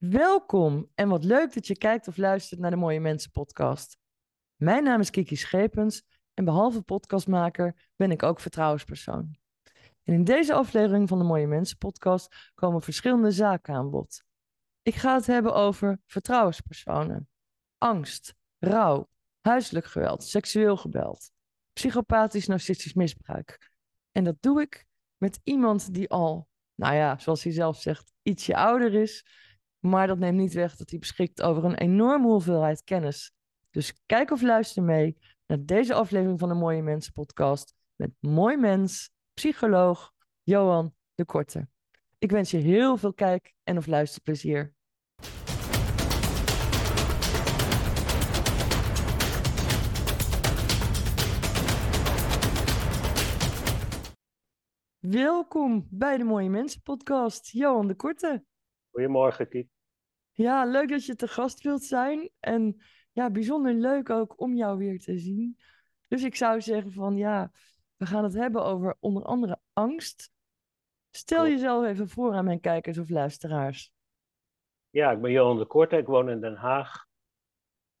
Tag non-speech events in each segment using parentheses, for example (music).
Welkom en wat leuk dat je kijkt of luistert naar de Mooie Mensen podcast. Mijn naam is Kiki Schepens en behalve podcastmaker ben ik ook vertrouwenspersoon. En in deze aflevering van de Mooie Mensen podcast komen verschillende zaken aan bod. Ik ga het hebben over vertrouwenspersonen, angst, rouw, huiselijk geweld, seksueel geweld, psychopathisch narcistisch misbruik. En dat doe ik met iemand die al, nou ja, zoals hij zelf zegt, ietsje ouder is maar dat neemt niet weg dat hij beschikt over een enorme hoeveelheid kennis. Dus kijk of luister mee naar deze aflevering van de Mooie Mensen podcast met mooi mens, psycholoog Johan de Korte. Ik wens je heel veel kijk- en of luisterplezier. Welkom bij de Mooie Mensen podcast, Johan de Korte. Goedemorgen, Kiek. Ja, leuk dat je te gast wilt zijn. En ja, bijzonder leuk ook om jou weer te zien. Dus ik zou zeggen van ja, we gaan het hebben over onder andere angst. Stel jezelf even voor aan mijn kijkers of luisteraars. Ja, ik ben Johan de Korte, ik woon in Den Haag.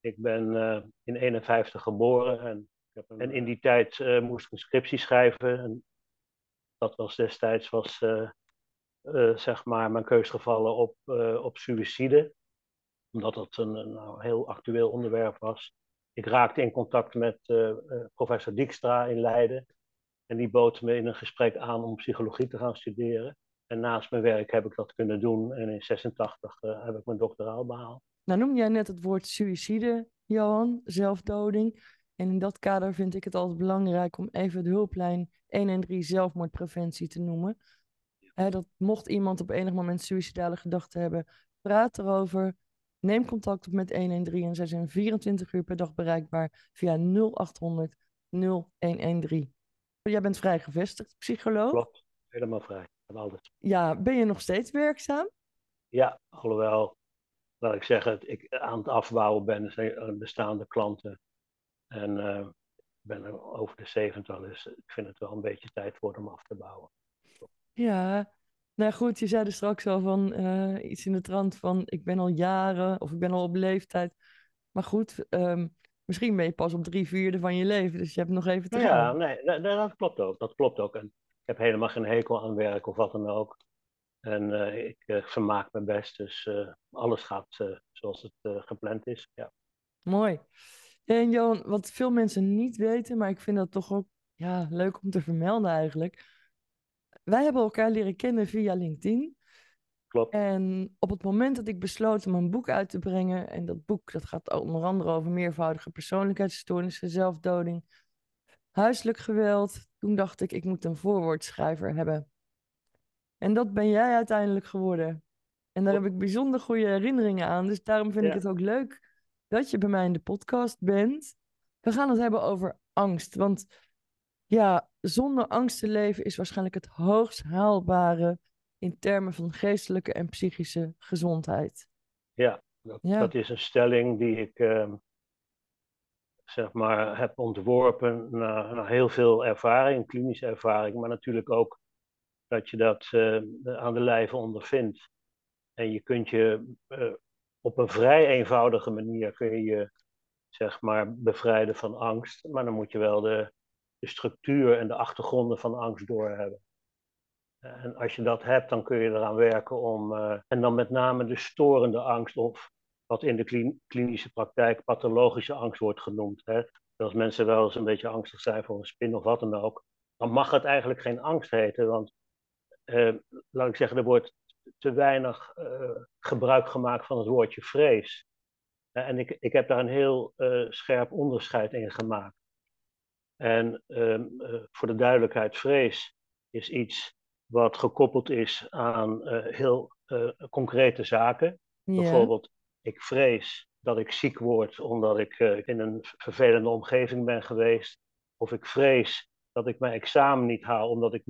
Ik ben uh, in 51 geboren en, en in die tijd uh, moest ik een scriptie schrijven. En dat was destijds was, uh, uh, zeg maar, mijn keus gevallen op, uh, op suïcide. Omdat het een, een nou, heel actueel onderwerp was. Ik raakte in contact met uh, professor Dijkstra in Leiden. En die bood me in een gesprek aan om psychologie te gaan studeren. En naast mijn werk heb ik dat kunnen doen. En in 86 heb ik mijn doctoraal behaald. Nou noem jij net het woord suïcide, Johan, zelfdoding. En in dat kader vind ik het altijd belangrijk om even de hulplijn 113 zelfmoordpreventie te noemen. He, dat mocht iemand op enig moment suïcidale gedachten hebben, praat erover. Neem contact op met 113 en zij zijn 24 uur per dag bereikbaar via 0800 0113. Jij bent vrij gevestigd, psycholoog? Klopt, helemaal vrij. Alles. Ja, ben je nog steeds werkzaam? Ja, alhoewel, laat ik zeggen, ik aan het afbouwen ben, zijn bestaande klanten. En uh, ik ben over de 70, dus ik vind het wel een beetje tijd voor om af te bouwen. Ja, nou goed, je zei er straks al van uh, iets in de trant van ik ben al jaren of ik ben al op leeftijd. Maar goed, um, misschien ben je pas op drie vierde van je leven, dus je hebt nog even te ja, gaan. nee, dat, dat, klopt ook. Dat klopt ook. En ik heb helemaal geen hekel aan werk of wat dan ook. En uh, ik uh, vermaak me best, dus alles gaat zoals het gepland is. Ja. Mooi. En Johan, wat veel mensen niet weten, maar ik vind dat toch ook ja, leuk om te vermelden eigenlijk wij hebben elkaar leren kennen via LinkedIn. Klopt. En op het moment dat ik besloot om een boek uit te brengen, en dat boek dat gaat onder andere over meervoudige persoonlijkheidsstoornissen, zelfdoding, huiselijk geweld, toen dacht ik, ik moet een voorwoordschrijver hebben. En dat ben jij uiteindelijk geworden. En daar heb ik bijzonder goede herinneringen aan. Dus daarom vind ja. ik het ook leuk dat je bij mij in de podcast bent. We gaan het hebben over angst. Want ja, zonder angst te leven is waarschijnlijk het hoogst haalbare in termen van geestelijke en psychische gezondheid. Ja, dat, ja. dat is een stelling die ik uh, zeg maar heb ontworpen na, na, heel veel ervaring, klinische ervaring, maar natuurlijk ook dat je dat uh, aan de lijve ondervindt. En je kunt je uh, op een vrij eenvoudige manier kun je, je zeg maar bevrijden van angst, maar dan moet je wel de de structuur en de achtergronden van angst doorhebben. En als je dat hebt, dan kun je eraan werken om, uh, en dan met name de storende angst, of wat in de klinische praktijk pathologische angst wordt genoemd. Hè. Als mensen wel eens een beetje angstig zijn voor een spin of wat dan ook, dan mag het eigenlijk geen angst heten, want uh, laat ik zeggen, er wordt te weinig gebruik gemaakt van het woordje vrees. en ik, ik heb daar een heel scherp onderscheid in gemaakt. En um, uh, voor de duidelijkheid, vrees is iets wat gekoppeld is aan uh, heel uh, concrete zaken. Bijvoorbeeld, ik vrees dat ik ziek word omdat ik in een vervelende omgeving ben geweest. Of ik vrees dat ik mijn examen niet haal omdat ik 0,0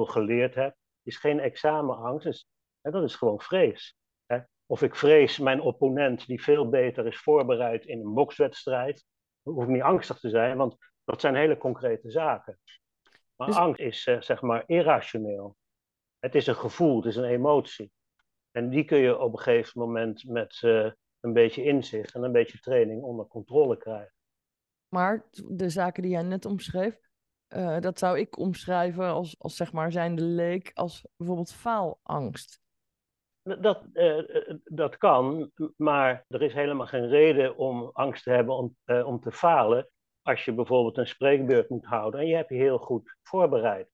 geleerd heb. is geen examenangst, is, hè, dat is gewoon vrees. Hè. Of ik vrees mijn opponent die veel beter is voorbereid in een bokswedstrijd. Hoef ik niet angstig te zijn, want dat zijn hele concrete zaken. Maar dus... angst is uh, zeg maar irrationeel. Het is een gevoel, het is een emotie. En die kun je op een gegeven moment met uh, een beetje inzicht en een beetje training onder controle krijgen. Maar de zaken die jij net omschreef, uh, dat zou ik omschrijven als, als zeg maar zijnde leek, als bijvoorbeeld faalangst. Dat, uh, dat kan, maar er is helemaal geen reden om angst te hebben om, uh, om te falen als je bijvoorbeeld een spreekbeurt moet houden en je hebt je heel goed voorbereid.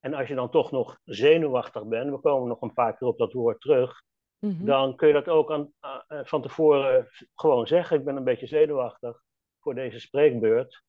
En als je dan toch nog zenuwachtig bent, we komen nog een paar keer op dat woord terug, mm -hmm. dan kun je dat ook aan, van tevoren gewoon zeggen. Ik ben een beetje zenuwachtig voor deze spreekbeurt.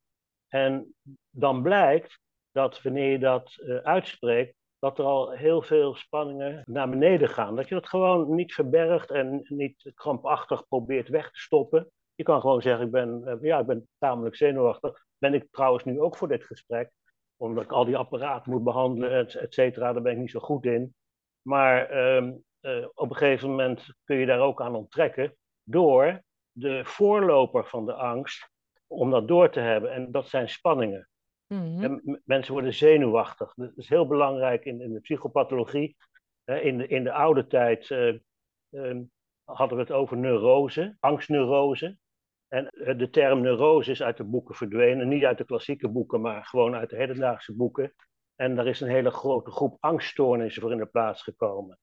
En dan blijkt dat wanneer je dat uh, uitspreekt, dat er al heel veel spanningen naar beneden gaan. Dat je dat gewoon niet verbergt en niet krampachtig probeert weg te stoppen. Je kan gewoon zeggen, ik ben, uh, ja, ik ben tamelijk zenuwachtig. Ben ik trouwens nu ook voor dit gesprek, omdat ik al die apparaten moet behandelen, et, cetera. Daar ben ik niet zo goed in. Maar um, uh, op een gegeven moment kun je daar ook aan onttrekken door de voorloper van de angst om dat door te hebben. En dat zijn spanningen. En mensen worden zenuwachtig. Dat is heel belangrijk in, in de psychopathologie. In de, in de oude tijd uh, uh, hadden we het over neurose, angstneurose. En uh, de term neurose is uit de boeken verdwenen. Niet uit de klassieke boeken, maar gewoon uit de hedendaagse boeken. En daar is een hele grote groep angststoornissen voor in de plaats gekomen.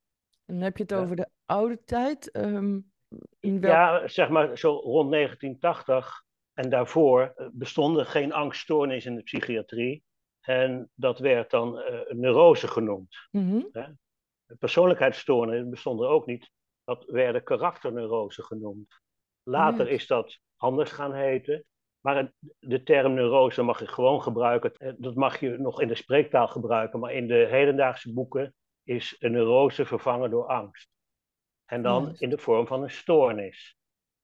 En dan heb je het over de oude tijd? Um, in welk... Ja, zeg maar zo rond 1980 en daarvoor eh, bestonden geen angststoornis in de psychiatrie. En dat werd dan uh, neurose genoemd. Mm-hmm. Persoonlijkheidsstoornissen bestonden ook niet. Dat werden karakterneurose genoemd. Later is dat anders gaan heten. Maar de term neurose mag je gewoon gebruiken. Eh, dat mag je nog in de spreektaal gebruiken. Maar in de hedendaagse boeken is een neurose vervangen door angst. En dan in de vorm van een stoornis.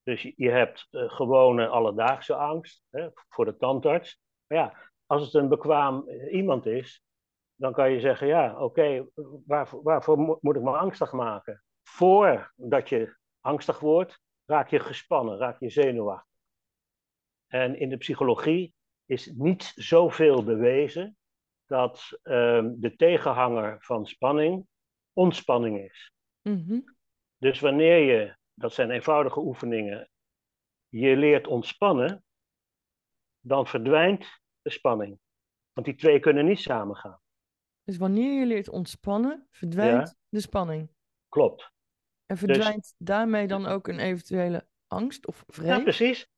Dus je hebt uh, gewone alledaagse angst hè, voor de tandarts. Maar ja, als het een bekwaam eh, iemand is, dan kan je zeggen: ja, oké, okay, waarvoor, waarvoor moet ik me angstig maken? Voordat je angstig wordt, raak je gespannen, raak je zenuwachtig. En in de psychologie is niet zoveel bewezen dat um, de tegenhanger van spanning ontspanning is. Mm-hmm. Dus wanneer je dat zijn eenvoudige oefeningen, je leert ontspannen, dan verdwijnt de spanning. Want die twee kunnen niet samengaan. Dus wanneer je leert ontspannen, verdwijnt de spanning. Klopt. En verdwijnt dus, daarmee dan ook een eventuele angst of vrees? Ja, precies.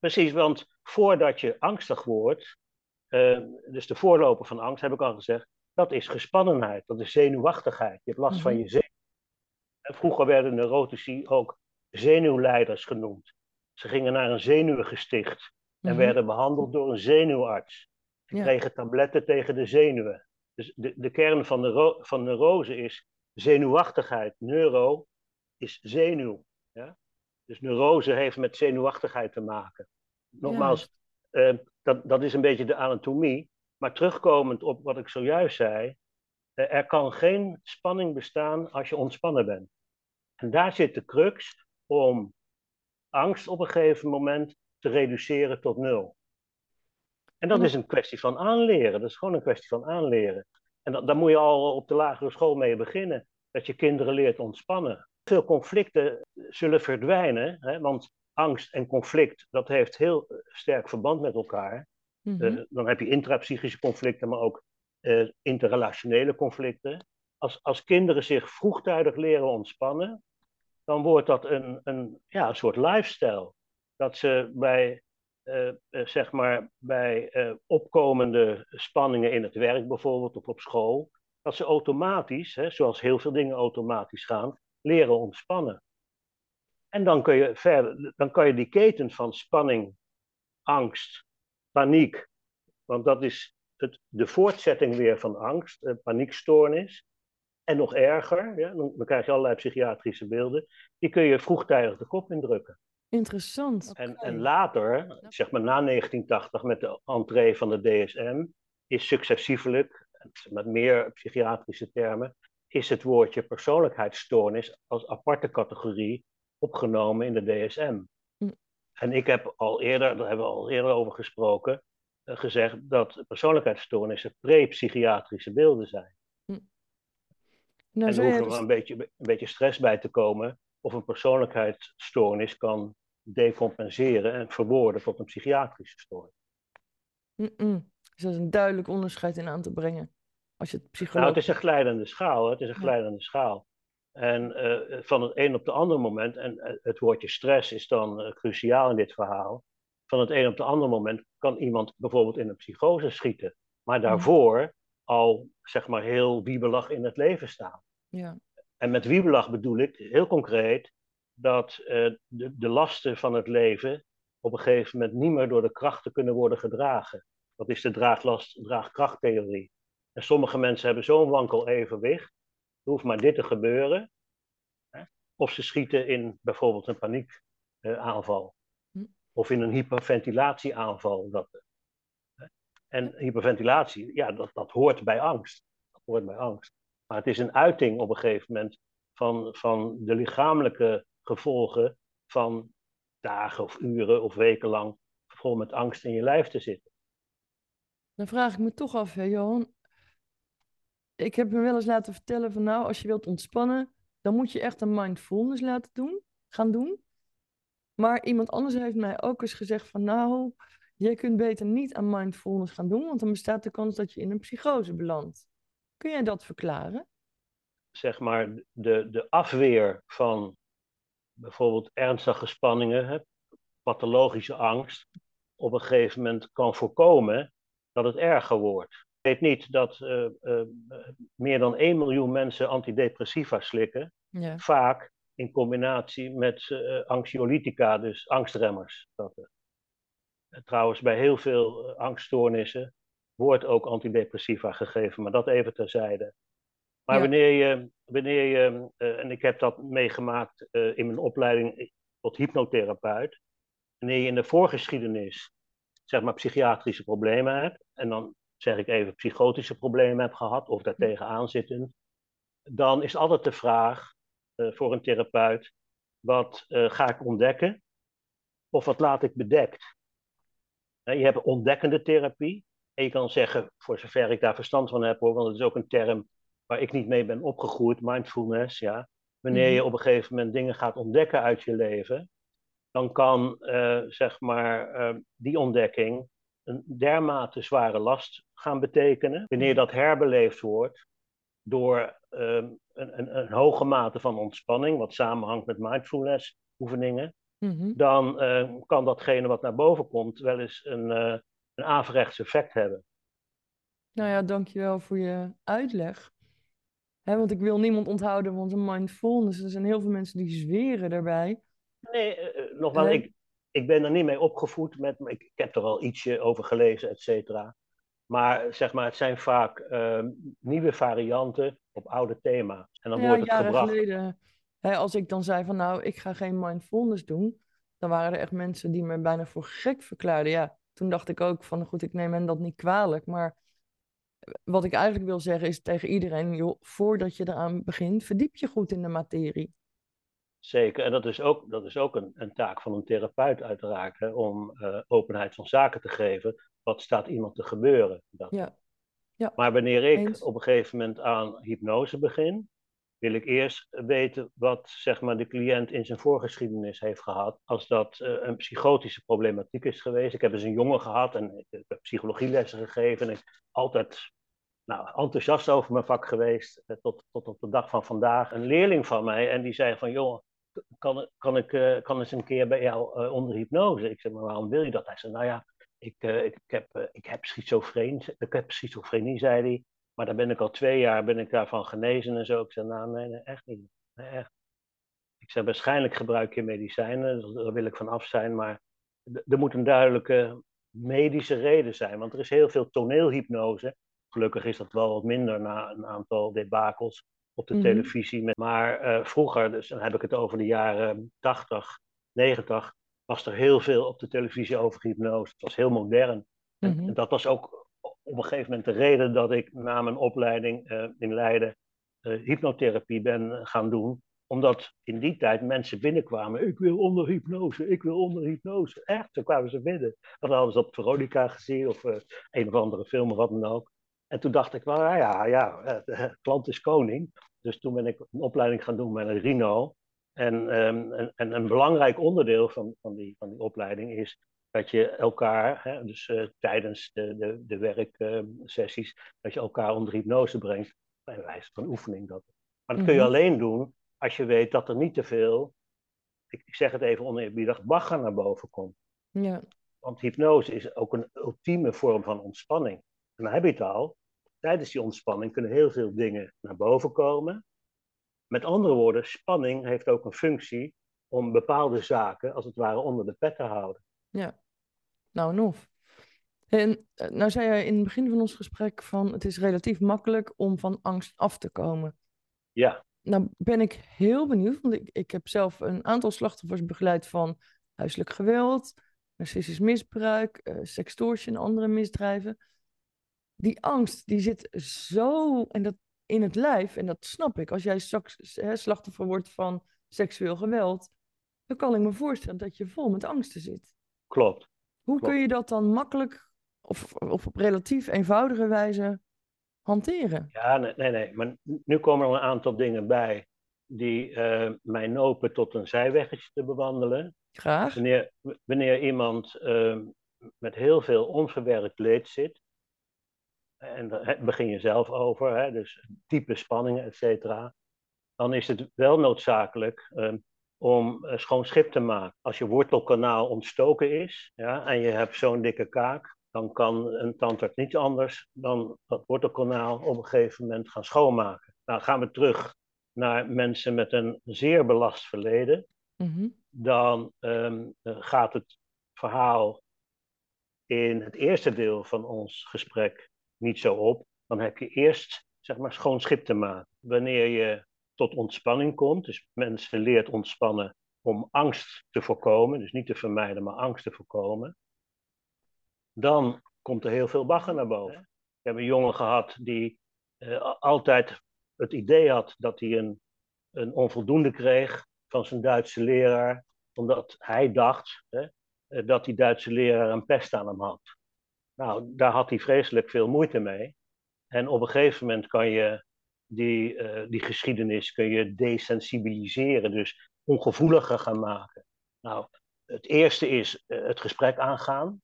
Precies, want voordat je angstig wordt, uh, dus de voorloper van angst, heb ik al gezegd, dat is gespannenheid, dat is zenuwachtigheid. Je hebt last mm -hmm. van je zenuw. Vroeger werden neurotici ook zenuwleiders genoemd. Ze gingen naar een zenuwengesticht en mm-hmm. werden behandeld door een zenuwarts. En kregen tabletten tegen de zenuwen. Dus de, de kern van, de van neurose is zenuwachtigheid. Neuro is zenuw. Ja? Dus neurose heeft met zenuwachtigheid te maken. Nogmaals, uh, dat, dat is een beetje de anatomie. Maar terugkomend op wat ik zojuist zei, uh, er kan geen spanning bestaan als je ontspannen bent. En daar zit de crux om angst op een gegeven moment te reduceren tot nul. En dat is een kwestie van aanleren. Dat is gewoon een kwestie van aanleren. En dat, daar moet je al op de lagere school mee beginnen. Dat je kinderen leert ontspannen. Veel conflicten zullen verdwijnen, hè, want angst en conflict, dat heeft heel sterk verband met elkaar. Mm -hmm. uh, dan heb je intrapsychische conflicten, maar ook uh, interrelationele conflicten. Als, als kinderen zich vroegtijdig leren ontspannen, dan wordt dat een, een, ja, een soort lifestyle. Dat ze bij, uh, zeg maar, bij opkomende spanningen in het werk bijvoorbeeld of op school, dat ze automatisch, hè, zoals heel veel dingen automatisch gaan, leren ontspannen. En dan kun je verder, dan kan je die keten van spanning, angst, paniek, want dat is het, de voortzetting weer van angst, paniekstoornis, en nog erger, ja, dan, dan, krijg je allerlei psychiatrische beelden, die kun je vroegtijdig de kop indrukken. Interessant. En, en later, zeg maar na 1980 met de entree van de DSM, is successievelijk, met meer psychiatrische termen, is het woordje persoonlijkheidsstoornis als aparte categorie opgenomen in de DSM. Hm. En ik heb al eerder, daar hebben we al eerder over gesproken, uh, gezegd dat persoonlijkheidsstoornissen pre-psychiatrische beelden zijn. Nou, en er hoeft nog dus... een beetje, een beetje stress bij te komen of een persoonlijkheidsstoornis kan decompenseren en verwoorden tot een psychiatrische stoornis. Dus dat is een duidelijk onderscheid in aan te brengen. Als je het psycholoog... Nou, het is een glijdende schaal. Het is een glijdende schaal. En uh, van het een op het andere moment, en uh, het woordje stress is dan uh, cruciaal in dit verhaal. Van het een op het andere moment kan iemand bijvoorbeeld in een psychose schieten, maar daarvoor al zeg maar heel wiebelig in het leven staan. Ja. En met wiebelig bedoel ik heel concreet dat de, de lasten van het leven op een gegeven moment niet meer door de krachten kunnen worden gedragen. Dat is de draaglast, draagkrachttheorie. En sommige mensen hebben zo'n wankel evenwicht. Er hoeft maar dit te gebeuren. Hè? Of ze schieten in bijvoorbeeld een paniekaanval. Hm. Of in een hyperventilatieaanval. Dat, hè? En hyperventilatie, ja, dat, dat hoort bij angst. Dat hoort bij angst. Maar het is een uiting op een gegeven moment van, van de lichamelijke gevolgen van dagen of uren of weken lang vol met angst in je lijf te zitten. Dan vraag ik me toch af, hè, Johan. Ik heb me wel eens laten vertellen van nou, als je wilt ontspannen, dan moet je echt een mindfulness laten doen, gaan doen. Maar iemand anders heeft mij ook eens gezegd van nou, jij kunt beter niet aan mindfulness gaan doen, want dan bestaat de kans dat je in een psychose belandt. Kun jij dat verklaren? Zeg maar de, de afweer van bijvoorbeeld ernstige spanningen, pathologische angst, op een gegeven moment kan voorkomen dat het erger wordt. Weet niet dat uh, uh, meer dan 1 miljoen mensen antidepressiva slikken, ja. vaak in combinatie met uh, anxiolytica, dus angstremmers. Dat, trouwens, bij heel veel angststoornissen wordt ook antidepressiva gegeven, maar dat even terzijde. Maar ja. wanneer je, wanneer je en ik heb dat meegemaakt in mijn opleiding tot hypnotherapeut, wanneer je in de voorgeschiedenis zeg maar psychiatrische problemen hebt, en dan zeg ik even psychotische problemen heb gehad of daartegen aanzitten, dan is altijd de vraag uh, voor een therapeut, wat uh, ga ik ontdekken of wat laat ik bedekt? je hebt ontdekkende therapie. En je kan zeggen, voor zover ik daar verstand van heb, hoor, want het is ook een term waar ik niet mee ben opgegroeid, mindfulness, ja. Wanneer je mhm. op een gegeven moment dingen gaat ontdekken uit je leven, dan kan uh, zeg maar uh, die ontdekking een dermate zware last gaan betekenen. Wanneer dat herbeleefd wordt door uh, een, een, een, hoge mate van ontspanning, wat samenhangt met mindfulness oefeningen, mm-hmm. dan kan datgene wat naar boven komt wel eens een, een averechts effect hebben. Nou ja, dankjewel voor je uitleg. He, want ik wil niemand onthouden van zijn mindfulness. Er zijn heel veel mensen die zweren daarbij. Nee, uh, nogmaals, ik, ik ben er niet mee opgevoed. Met, ik, ik heb er al ietsje over gelezen, et cetera. Maar zeg maar, het zijn vaak uh, nieuwe varianten op oude thema's. En dan ja, wordt het jaren gebracht. geleden, hè, als ik dan zei van nou, ik ga geen mindfulness doen, dan waren er echt mensen die me bijna voor gek verklaarden. Ja, toen dacht ik ook van goed, ik neem hen dat niet kwalijk. Maar wat ik eigenlijk wil zeggen is tegen iedereen, joh, voordat je eraan begint, verdiep je goed in de materie. Zeker, en dat is ook, dat is ook een, een taak van een therapeut uiteraard, hè, om uh, openheid van zaken te geven. Wat staat iemand te gebeuren? Dat. Ja. Ja. Maar wanneer ik op een gegeven moment aan hypnose begin, wil ik eerst weten wat zeg maar, de cliënt in zijn voorgeschiedenis heeft gehad. Als dat uh, een psychotische problematiek is geweest. Ik heb eens een jongen gehad en ik heb psychologielessen gegeven. En ik altijd nou, enthousiast over mijn vak geweest, eh, tot, tot op de dag van vandaag. Een leerling van mij en die zei van, joh, kan, kan, ik, uh, kan eens een keer bij jou uh, onder hypnose? Ik zeg, maar waarom wil je dat? Hij zei, nou ja, ik, uh, ik, heb, ik heb schizofreen, ik heb schizofrenie, zei hij. Maar daar ben ik al twee jaar ben ik daarvan genezen en zo. Ik zei, nou nee, echt niet. Nee, echt. Ik zei, waarschijnlijk gebruik je medicijnen, daar wil ik van af zijn. Maar er moet een duidelijke medische reden zijn. Want er is heel veel toneelhypnose. Gelukkig is dat wel wat minder na een aantal debakels op de mm -hmm. televisie. Maar uh, vroeger, dus dan heb ik het over de jaren 80, 90, was er heel veel op de televisie over hypnose. Het was heel modern. Mm -hmm. En dat was ook op een gegeven moment de reden dat ik na mijn opleiding uh, in Leiden uh, hypnotherapie ben gaan doen. Omdat in die tijd mensen binnenkwamen. Ik wil onder hypnose, ik wil onder hypnose. Echt, zo kwamen ze binnen. Dat hadden ze op Veronica gezien of een of andere film of wat dan ook. En toen dacht ik, wel, ja, ja, ja (laughs) klant is koning. Dus toen ben ik een opleiding gaan doen met een Rino. En, ehm, en, en, een belangrijk onderdeel van, van, die, van die opleiding is dat je elkaar, hè, dus uh, tijdens de, de, de werksessies, dat je elkaar onder hypnose brengt. Bij wijze van oefening dat. Maar dat kun je mhm. alleen doen als je weet dat er niet te veel, ik, ik zeg het even oneerbiedig, bagger naar boven komt. Ja. Want hypnose is ook een ultieme vorm van ontspanning. En dan heb je het al. Tijdens die ontspanning kunnen heel veel dingen naar boven komen. Met andere woorden, spanning heeft ook een functie om bepaalde zaken als het ware onder de pet te houden. Ja, nou nof. En eh, nou zei jij in het begin van ons gesprek van het is relatief makkelijk om van angst af te komen. Ja. Nou ben ik heel benieuwd, want ik, ik heb zelf een aantal slachtoffers begeleid van huiselijk geweld, narcistisch misbruik, uh, sextortie en andere misdrijven. Die angst, die zit zo en dat, in het lijf, en dat snap ik. Als jij straks hè, slachtoffer wordt van seksueel geweld, dan kan ik me voorstellen dat je vol met angsten zit. Klopt. Hoe kun je dat dan makkelijk of, of op relatief eenvoudige wijze hanteren? Ja, nee, nee, nee. Maar nu komen er een aantal dingen bij die uh, mij nopen tot een zijweggetje te bewandelen. Graag. Wanneer, wanneer iemand uh, met heel veel onverwerkt leed zit, en daar begin je zelf over, hè, dus diepe spanningen, et cetera, dan is het wel noodzakelijk uh, om schoon schip te maken. Als je wortelkanaal ontstoken is ja, en je hebt zo'n dikke kaak, dan kan een tandarts niet anders dan dat wortelkanaal op een gegeven moment gaan schoonmaken. Nou gaan we terug naar mensen met een zeer belast verleden. Mhm. Dan um, gaat het verhaal in het eerste deel van ons gesprek niet zo op. Dan heb je eerst zeg maar schoon schip te maken. Wanneer je tot ontspanning komt, dus mensen leert ontspannen om angst te voorkomen, dus niet te vermijden, maar angst te voorkomen, dan komt er heel veel bagger naar boven. Ik heb een jongen gehad die uh, altijd het idee had dat hij een, een onvoldoende kreeg van zijn Duitse leraar, omdat hij dacht hè, eh, dat die Duitse leraar een pest aan hem had. Nou, daar had hij vreselijk veel moeite mee. En op een gegeven moment kan je die, uh, die geschiedenis kun je desensibiliseren, dus ongevoeliger gaan maken. Nou, het eerste is uh, het gesprek aangaan,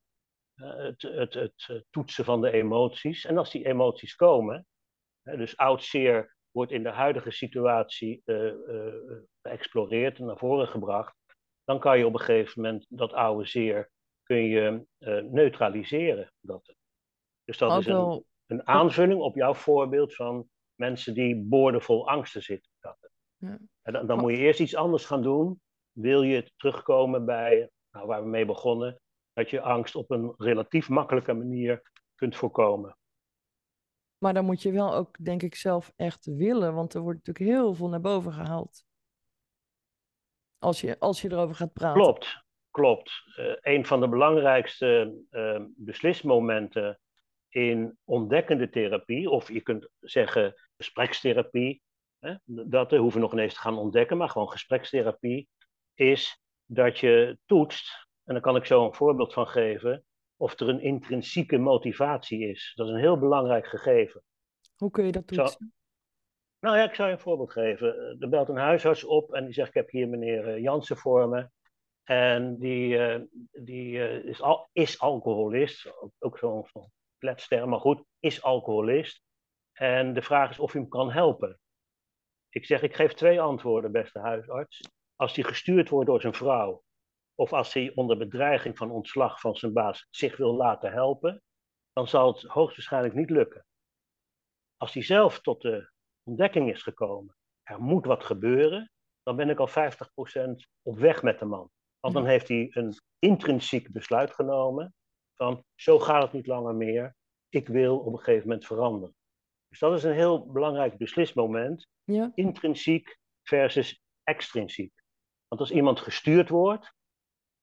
uh, het, het, het, toetsen van de emoties. En als die emoties komen, dus oud zeer wordt in de huidige situatie geëxploreerd en naar voren gebracht, dan kan je op een gegeven moment dat oude zeer kun je, neutraliseren. Dat, dus dat is een, een aanvulling op jouw voorbeeld van mensen die boordevol angsten zitten. Ja. En dan, dan moet je eerst iets anders gaan doen. Wil je terugkomen bij nou, waar we mee begonnen, dat je angst op een relatief makkelijke manier kunt voorkomen. Maar dan moet je wel ook, denk ik, zelf echt willen, want er wordt natuurlijk heel veel naar boven gehaald. Als je, als je erover gaat praten. Klopt, klopt. Uh, een van de belangrijkste uh, beslismomenten in ontdekkende therapie, of je kunt zeggen gesprekstherapie, hè, dat hoeven we nog ineens te gaan ontdekken, maar gewoon gesprekstherapie, is dat je toetst, en daar kan ik zo een voorbeeld van geven, of er een intrinsieke motivatie is. Dat is een heel belangrijk gegeven. Hoe kun je dat toetsen? nou ja, ik zou je een voorbeeld geven. Er belt een huisarts op en die zegt: Ik heb hier meneer eh, Jansen voor me. En die, uh, die uh, is, al, is alcoholist, ook zo'n zo kletster, maar goed, is alcoholist. En de vraag is of u hem kan helpen. Ik zeg, ik geef twee antwoorden, beste huisarts. Als hij gestuurd wordt door zijn vrouw, of als hij onder bedreiging van ontslag van zijn baas zich wil laten helpen, dan zal het hoogstwaarschijnlijk niet lukken. Als hij zelf tot de ontdekking is gekomen, er moet wat gebeuren, dan ben ik al 50% op weg met de man. Want dan heeft hij een intrinsiek besluit genomen van zo gaat het niet langer meer, ik wil op een gegeven moment veranderen. Dus dat is een heel belangrijk beslismoment. Ja. Intrinsiek versus extrinsiek. Want als iemand gestuurd wordt,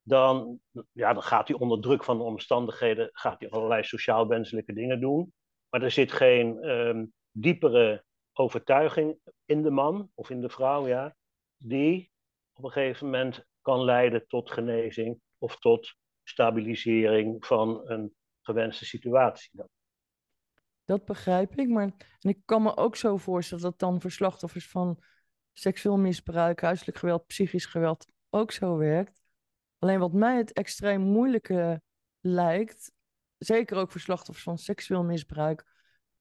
dan, ja, dan gaat hij onder druk van de omstandigheden gaat hij allerlei sociaal wenselijke dingen doen. Maar er zit geen ehm, diepere overtuiging in de man of in de vrouw, ja, die op een gegeven moment kan leiden tot genezing of tot stabilisering van een gewenste situatie. Dat begrijp ik, maar en ik kan me ook zo voorstellen dat dan voor slachtoffers van seksueel misbruik, huiselijk geweld, psychisch geweld ook zo werkt. Alleen wat mij het extreem moeilijke lijkt, zeker ook voor slachtoffers van seksueel misbruik,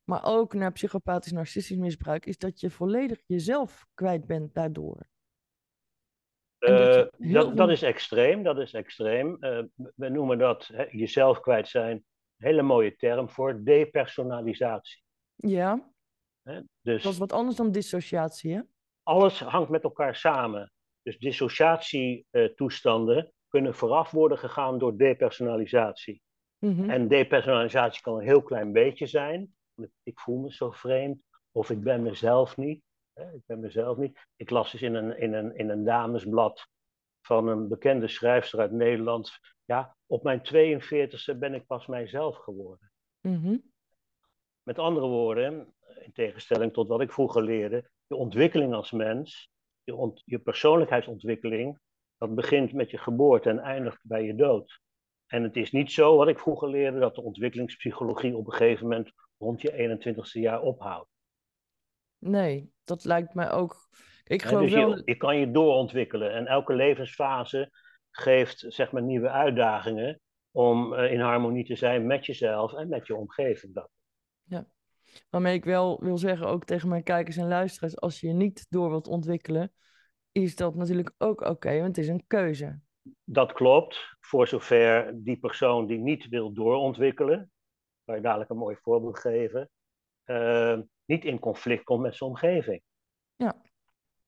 maar ook naar psychopathisch narcistisch misbruik, is dat je volledig jezelf kwijt bent daardoor. Uh, dat, dat, is extreem, dat is extreem. Uh, we noemen dat hè, jezelf kwijt zijn, een hele mooie term voor depersonalisatie. Ja? Dus, dat is wat anders dan dissociatie, hè? Alles hangt met elkaar samen. Dus dissociatietoestanden kunnen vooraf worden gegaan door depersonalisatie. Mm En depersonalisatie kan een heel klein beetje zijn. Ik voel me zo vreemd, of ik ben mezelf niet. Ik ben mezelf niet. Ik las eens in een, in een, in een damesblad van een bekende schrijfster uit Nederland. Ja, op mijn 42e ben ik pas mijzelf geworden. Mm Met andere woorden, in tegenstelling tot wat ik vroeger leerde, je ontwikkeling als mens, je, je persoonlijkheidsontwikkeling, dat begint met je geboorte en eindigt bij je dood. En het is niet zo, wat ik vroeger leerde, dat de ontwikkelingspsychologie op een gegeven moment rond je 21ste jaar ophoudt. Nee, dat lijkt mij ook. Ik geloof dus wel... je, je kan je doorontwikkelen en elke levensfase geeft zeg maar nieuwe uitdagingen om uh, in harmonie te zijn met jezelf en met je omgeving. Dat. Ja, waarmee ik wel wil zeggen, ook tegen mijn kijkers en luisteraars, als je je niet door wilt ontwikkelen, is dat natuurlijk ook oké, want het is een keuze. Dat klopt, voor zover die persoon die niet wil doorontwikkelen, waar je dadelijk een mooi voorbeeld geven, uh, niet in conflict komt met zijn omgeving. Ja.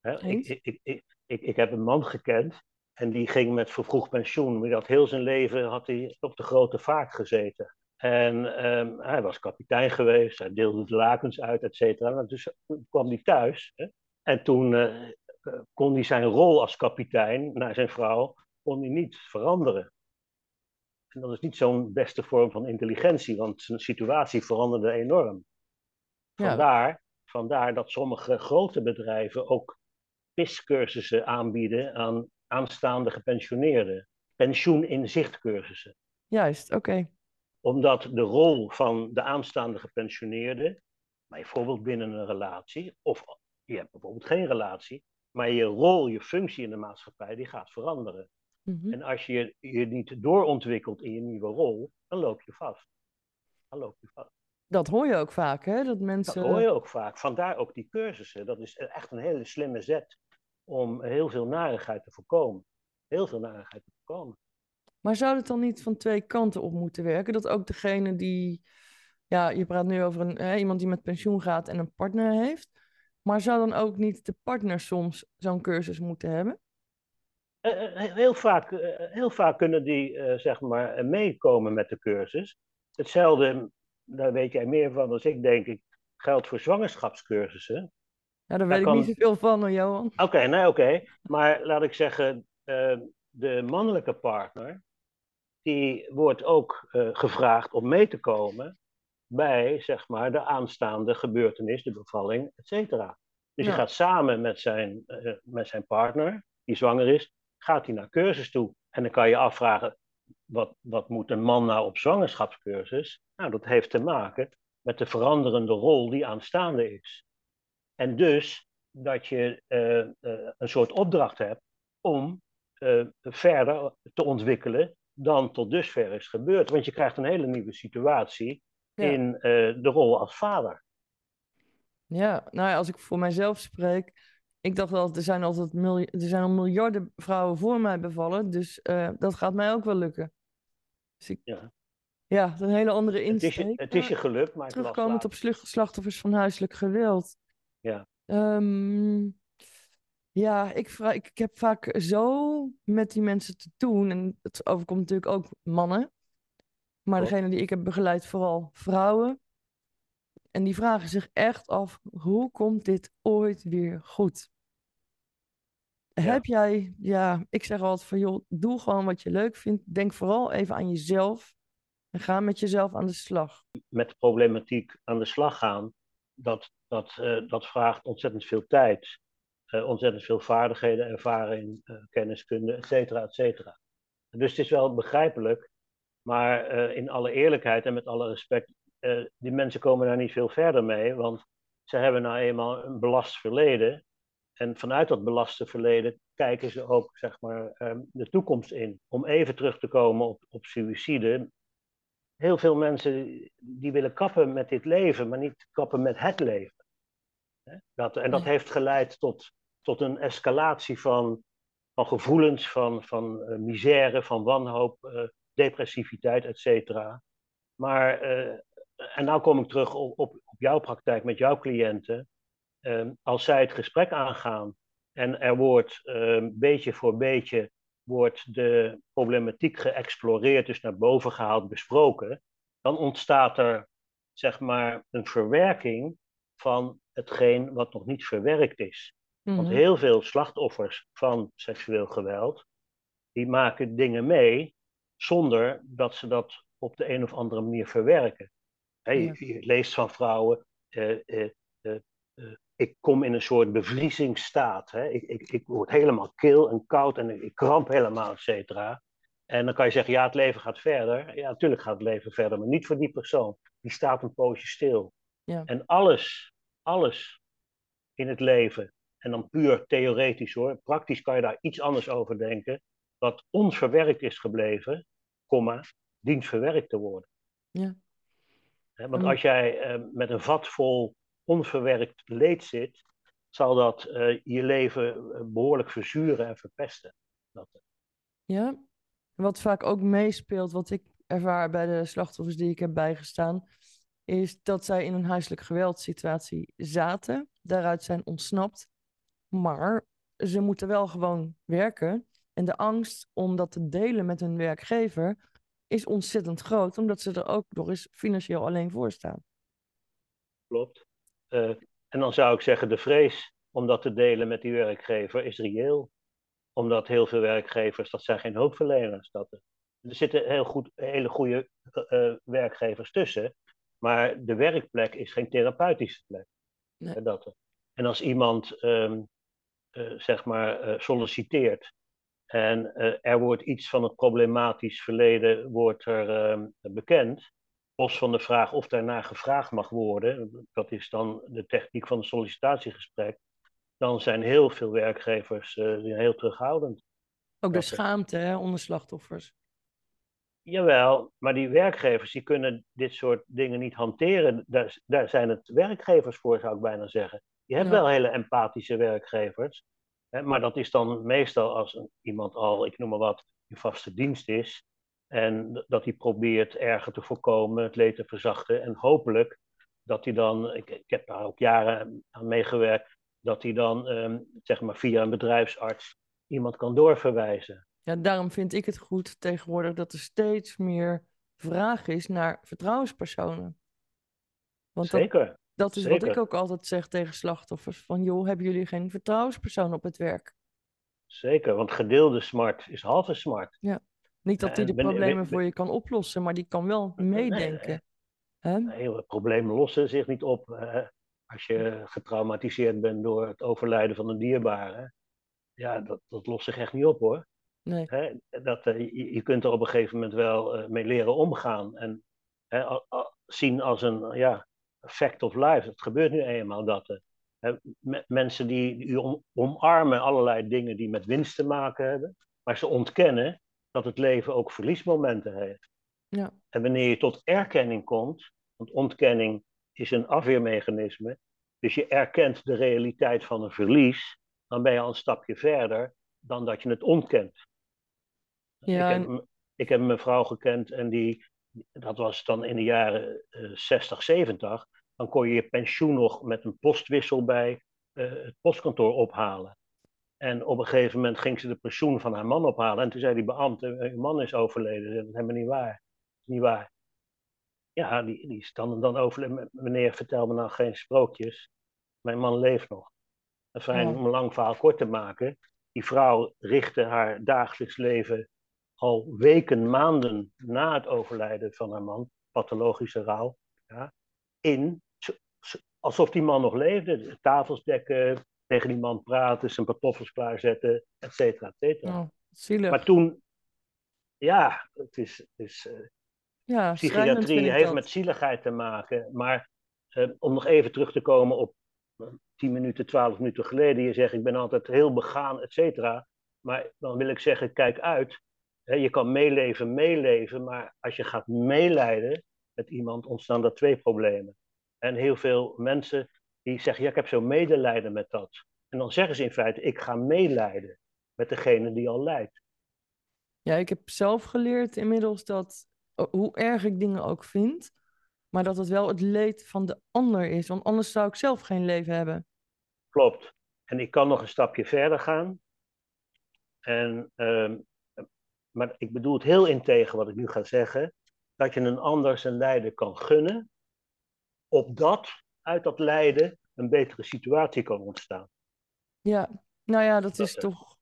ik, ik, ik, ik, ik heb een man gekend en die ging met vervroegd pensioen. Maar had heel zijn leven had hij op de grote vaart gezeten. En um, hij was kapitein geweest, hij deelde de lakens uit, et cetera. Dus kwam hij thuis. Hè? En toen uh, kon hij zijn rol als kapitein naar zijn vrouw kon hij niet veranderen. En dat is niet zo'n beste vorm van intelligentie, want zijn situatie veranderde enorm. Vandaar, vandaar dat sommige grote bedrijven ook PIS-cursussen aanbieden aan aanstaande gepensioneerden. Pensioeninzichtcursussen. Juist, oké. Omdat de rol van de aanstaande gepensioneerde, bijvoorbeeld binnen een relatie, of je hebt bijvoorbeeld geen relatie, maar je rol, je functie in de maatschappij, die gaat veranderen. Mhm. En als je je niet doorontwikkelt in je nieuwe rol, dan loop je vast. Dan loop je vast. Dat hoor je ook vaak, hè? Dat mensen... Dat hoor je ook vaak. Vandaar ook die cursussen. Dat is echt een hele slimme zet om heel veel narigheid te voorkomen. Heel veel narigheid te voorkomen. Maar zou het dan niet van twee kanten op moeten werken? Dat ook degene die... Ja, je praat nu over een, hè, iemand die met pensioen gaat en een partner heeft. Maar zou dan ook niet de partner soms zo'n cursus moeten hebben? Eh, eh, heel, vaak, eh, heel vaak kunnen die zeg maar meekomen met de cursus. Hetzelfde daar weet jij meer van dan ik, denk ik, geldt voor zwangerschapscursussen. Ja, daar weet ik niet zoveel van, Johan. Oké, nee, oké. Maar laat ik zeggen, uh, de mannelijke partner, die wordt ook uh, gevraagd om mee te komen bij, zeg maar, de aanstaande gebeurtenis, de bevalling, et cetera. Dus ja. je gaat samen met zijn, uh, met zijn partner, die zwanger is, gaat hij naar cursus toe. En dan kan je afvragen, wat, wat moet een man nou op zwangerschapscursus? Nou, dat heeft te maken met de veranderende rol die aanstaande is. En dus dat je uh, uh, een soort opdracht hebt om uh, verder te ontwikkelen dan tot dusver is gebeurd. Want je krijgt een hele nieuwe situatie ja. in de rol als vader. Ja, nou ja, als ik voor mijzelf spreek, ik dacht wel, er zijn altijd er zijn al miljarden vrouwen voor mij bevallen, dus dat gaat mij ook wel lukken. Dus ik, ja. Ja, dat is een hele andere insteek. Het is je, het is je gelukt, maar Terugkomend op slachtoffers van huiselijk geweld. Ja. Um, ja, ik, vraag, ik, ik, heb vaak zo met die mensen te doen. En het overkomt natuurlijk ook mannen. Maar degene die ik heb begeleid, vooral vrouwen. En die vragen zich echt af, hoe komt dit ooit weer goed? Heb jij, ja, ik zeg altijd van joh, doe gewoon wat je leuk vindt. Denk vooral even aan jezelf en ga met jezelf aan de slag. Met de problematiek aan de slag gaan, dat, dat, uh, dat vraagt ontzettend veel tijd, uh, ontzettend veel vaardigheden, ervaring, uh, kenniskunde, et cetera, et cetera. Dus het is wel begrijpelijk, maar in alle eerlijkheid en met alle respect die mensen komen daar niet veel verder mee, want ze hebben nou eenmaal een belast verleden. En vanuit dat belaste verleden kijken ze ook zeg maar, um, de toekomst in. Om even terug te komen op, op suïcide. Heel veel mensen die willen kappen met dit leven, maar niet kappen met het leven. Dat, en dat heeft geleid tot, tot een escalatie van, van gevoelens, van, van uh, misère, van wanhoop, uh, depressiviteit, et cetera. Maar, uh, en nou kom ik terug op, op, op jouw praktijk met jouw cliënten. Ehm, als zij het gesprek aangaan en er wordt ehm, beetje voor beetje wordt de problematiek geëxploreerd, dus naar boven gehaald, besproken, dan ontstaat er zeg maar een verwerking van hetgeen wat nog niet verwerkt is. Want mhm. heel veel slachtoffers van seksueel geweld, die maken dingen mee zonder dat ze dat op de een of andere manier verwerken. je, leest van vrouwen, uh, uh, uh, ik kom in een soort bevriezingsstaat. Hè? Ik, ik, ik word helemaal kil en koud en ik kramp helemaal, et cetera. En dan kan je zeggen, ja, het leven gaat verder. Ja, natuurlijk gaat het leven verder, maar niet voor die persoon. Die staat een poosje stil. Ja. En alles, alles in het leven, en dan puur theoretisch hoor, praktisch kan je daar iets anders over denken, wat onverwerkt is gebleven, dient verwerkt te worden. Ja. Want als jij uh, met een vat vol onverwerkt leed zit, zal dat uh, je leven eh, behoorlijk verzuren en verpesten. Dat... Eh. Ja, wat vaak ook meespeelt, wat ik ervaar bij de slachtoffers die ik heb bijgestaan, is dat zij in een huiselijk geweldssituatie zaten, daaruit zijn ontsnapt, maar ze moeten wel gewoon werken. En de angst om dat te delen met hun werkgever is ontzettend groot, omdat ze er ook nog eens financieel alleen voor staan. Klopt. Uh, en dan zou ik zeggen, de vrees om dat te delen met die werkgever is reëel. Omdat heel veel werkgevers, dat zijn geen hulpverleners. Dat, er zitten heel goed, hele goede uh, werkgevers tussen. Maar de werkplek is geen therapeutische plek. Nee. Dat, en als iemand, um, uh, zeg maar, solliciteert en er wordt iets van het problematisch verleden wordt er, uh, bekend, los van de vraag of daarna gevraagd mag worden, dat is dan de techniek van een sollicitatiegesprek, dan zijn heel veel werkgevers uh, heel terughoudend. Ook de schaamte hè, onder slachtoffers. Jawel, maar die werkgevers die kunnen dit soort dingen niet hanteren. Daar, daar zijn het werkgevers voor, zou ik bijna zeggen. Je hebt wel hele empathische werkgevers, hè, maar dat is dan meestal als iemand al, ik noem maar wat, in vaste dienst is. En dat hij probeert erger te voorkomen, het leed te verzachten. En hopelijk dat hij dan, ik, ik heb daar ook jaren aan meegewerkt, dat hij dan ehm, zeg maar via een bedrijfsarts iemand kan doorverwijzen. Ja, daarom vind ik het goed tegenwoordig dat er steeds meer vraag is naar vertrouwenspersonen. Want Zeker. Dat, dat is wat ik ook altijd zeg tegen slachtoffers: van joh, hebben jullie geen vertrouwenspersoon op het werk? Zeker, want gedeelde smart is halve smart. Ja. Niet dat hij de problemen voor je kan oplossen, maar die kan wel meedenken. Nee, problemen lossen zich niet op als je getraumatiseerd bent door het overlijden van een dierbare. Ja, dat, dat lost zich echt niet op hoor. Nee. dat, eh, je, je, kunt er op een gegeven moment wel uh, mee leren omgaan. En zien als een ja, fact of life. Het gebeurt nu eenmaal dat. Uh, mensen die, die omarmen allerlei dingen die met winst te maken hebben. Maar ze ontkennen dat het leven ook verliesmomenten heeft. Ja. En wanneer je tot erkenning komt, want ontkenning is een afweermechanisme, dus je erkent de realiteit van een verlies, dan ben je al een stapje verder dan dat je het ontkent. Ja, ik, heb, ik heb een vrouw gekend en die, dat was dan in de jaren uh, 60, 70, dan kon je je pensioen nog met een postwissel bij uh, het postkantoor ophalen. En op een gegeven moment ging ze de pensioen van haar man ophalen. En toen zei die beambte, uw man is overleden. Dat is helemaal niet waar. niet waar. Ja, die, die is dan, dan overleden. Meneer, vertel me nou geen sprookjes. Mijn man leeft nog. En fijn om een lang verhaal kort te maken. Die vrouw richtte haar dagelijks leven al weken, maanden na het overlijden van haar man, pathologische rouw, ja, in. Alsof die man nog leefde. Tafels dekken, tegen die man praten, zijn pantoffels klaarzetten, et cetera, et cetera. Oh, maar toen, ja, het is... Het is uh, Ja, Psychiatrie heeft met zieligheid te maken. Maar eh, om nog even terug te komen op uh, 10 minuten, 12 minuten geleden. Je zegt, ik ben altijd heel begaan, et cetera. Maar dan wil ik zeggen, kijk uit. je kan meeleven, meeleven. Maar als je gaat meeleiden met iemand, ontstaan er twee problemen. En heel veel mensen die zeggen, ja, ik heb zo medelijden met dat. En dan zeggen ze in feite, ik ga meeleiden met degene die al lijdt. Ja, ik heb zelf geleerd inmiddels dat, hoe erg ik dingen ook vind, maar dat het wel het leed van de ander is. Want anders zou ik zelf geen leven hebben. Klopt. En ik kan nog een stapje verder gaan. En, uh, maar ik bedoel het heel integer wat ik nu ga zeggen. Dat je een ander zijn lijden kan gunnen. Opdat uit dat lijden een betere situatie kan ontstaan. Ja, nou ja, dat, is toch.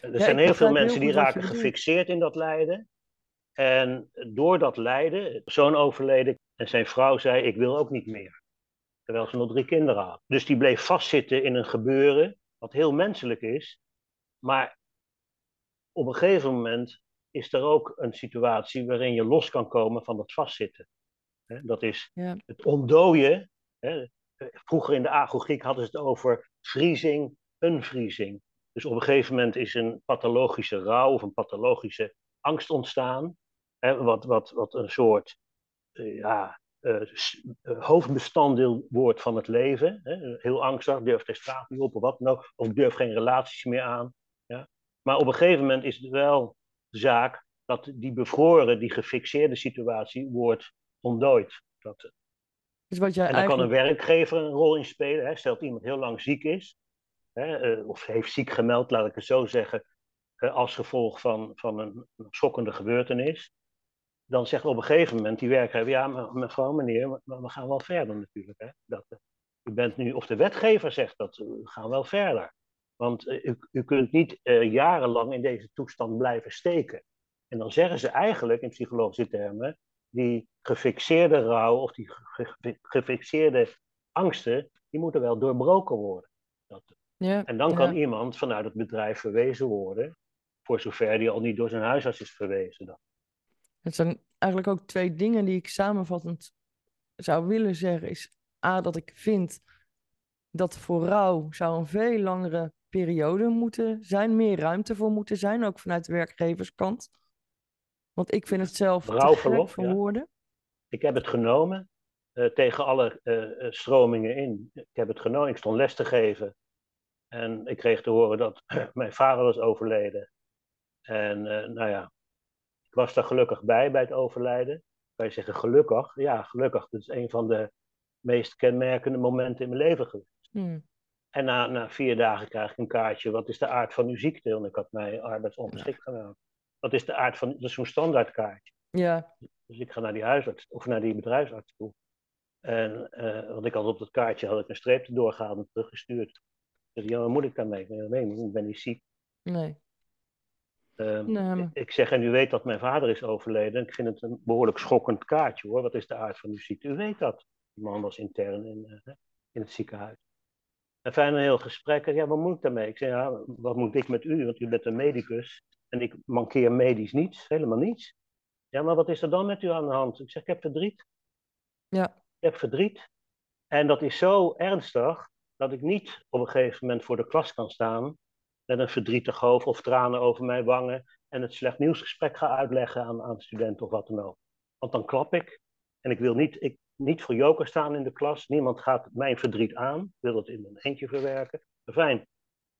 Er zijn heel veel mensen die raken gefixeerd in dat lijden. En door dat lijden, zoon overleden en zijn vrouw zei: Ik wil ook niet meer. Terwijl ze nog drie kinderen had. Dus die bleef vastzitten in een gebeuren, wat heel menselijk is. Maar op een gegeven moment is er ook een situatie waarin je los kan komen van dat vastzitten. Dat is het ontdooien. Vroeger in de agogiek hadden ze het over vriezing, unvriezing. Dus op een gegeven moment is een pathologische rouw of een pathologische angst ontstaan. Wat, wat, wat een soort eh, ja, uh, hoofdbestanddeel wordt van het leven. Hè? Heel angstig, durft geen straat niet op of wat dan ook, of durft geen relaties meer aan. Ja? Maar op een gegeven moment is het wel zaak dat die bevroren, die gefixeerde situatie wordt ontdooid. Dat, dus wat jij en daar kan een werkgever een rol in spelen. Hè? Stelt iemand heel lang ziek is, hè, of heeft ziek gemeld, laat ik het zo zeggen, als gevolg van, van een, schokkende gebeurtenis dan zegt op een gegeven moment die werkgever, ja mevrouw, meneer, maar we gaan wel verder natuurlijk. Hè? Dat, eh, u bent nu, of de wetgever zegt dat, we gaan wel verder. Want u, u, kunt niet uh, jarenlang in deze toestand blijven steken. En dan zeggen ze eigenlijk in psychologische termen, die gefixeerde rouw of die gefixeerde angsten, die moeten wel doorbroken worden. Dat, ja, en dan kan iemand vanuit het bedrijf verwezen worden, voor zover die al niet door zijn huisarts is verwezen. Dan. Het zijn eigenlijk ook twee dingen die ik samenvattend zou willen zeggen. Is A, dat ik vind dat voor rouw zou een veel langere periode moeten zijn, meer ruimte voor moeten zijn, ook vanuit de werkgeverskant. Want ik vind het zelf Rouwverlof, voor woorden. Ik heb het genomen uh, tegen alle uh, stromingen in. Ik heb het genomen, ik stond les te geven. En ik kreeg te horen dat (clears throat) mijn vader was overleden. En uh, nou ja, ik was daar gelukkig bij, bij het overlijden. Wij zeggen gelukkig. Ja, gelukkig. Dat is een van de meest kenmerkende momenten in mijn leven geweest. Hmm. En na, na vier dagen krijg ik een kaartje. Wat is de aard van uw ziekte? En ik had mij arbeidsongeschikt gedaan. Wat is de aard van... Dat is zo'n standaardkaartje. Ja. Dus ik ga naar die huisarts, of naar die bedrijfsarts toe. En, uh, want ik had op dat kaartje had ik een streep erdoor gehaald en teruggestuurd. Dus ja, wat moet ik daarmee? Nee, ik ben niet ziek. Nee. Ehm, ik zeg, en u weet dat mijn vader is overleden. Ik vind het een behoorlijk schokkend kaartje hoor. Wat is de aard van uw ziekte? U weet dat. Die man was intern in, uh, in het ziekenhuis. En fijn een heel gesprek. Ja, wat moet ik daarmee? Ik zeg, ja, wat moet ik met u? Want u bent een medicus. En ik mankeer medisch niets, helemaal niets. Ja, maar wat is er dan met u aan de hand? Ik zeg, ik heb verdriet. Ja. Ik heb verdriet. En dat is zo ernstig dat ik niet op een gegeven moment voor de klas kan staan met een verdrietig hoofd of tranen over mijn wangen en het slecht nieuwsgesprek ga uitleggen aan, aan studenten of wat dan ook. Want dan klap ik en ik wil niet, ik, niet voor joker staan in de klas. Niemand gaat mijn verdriet aan, ik wil het in een eentje verwerken. Fijn.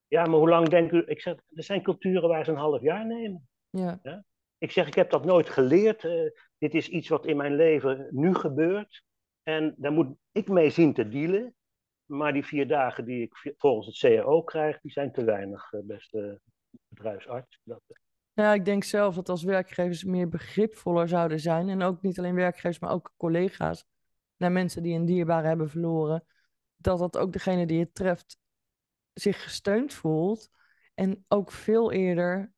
Ja, maar hoe lang denkt u? Ik zeg, er zijn culturen waar ze een half jaar nemen. Ja. ja? Ik zeg, ik heb dat nooit geleerd. Uh, dit is iets wat in mijn leven nu gebeurt. En daar moet ik mee zien te dealen. Maar die vier dagen die ik volgens het CAO krijg, die zijn te weinig, eh, beste bedrijfsarts. Dat, eh. ja, ik denk zelf dat als werkgevers meer begripvoller zouden zijn, en ook niet alleen werkgevers, maar ook collega's, naar mensen die een dierbare hebben verloren, dat dat ook degene die het treft zich gesteund voelt en ook veel eerder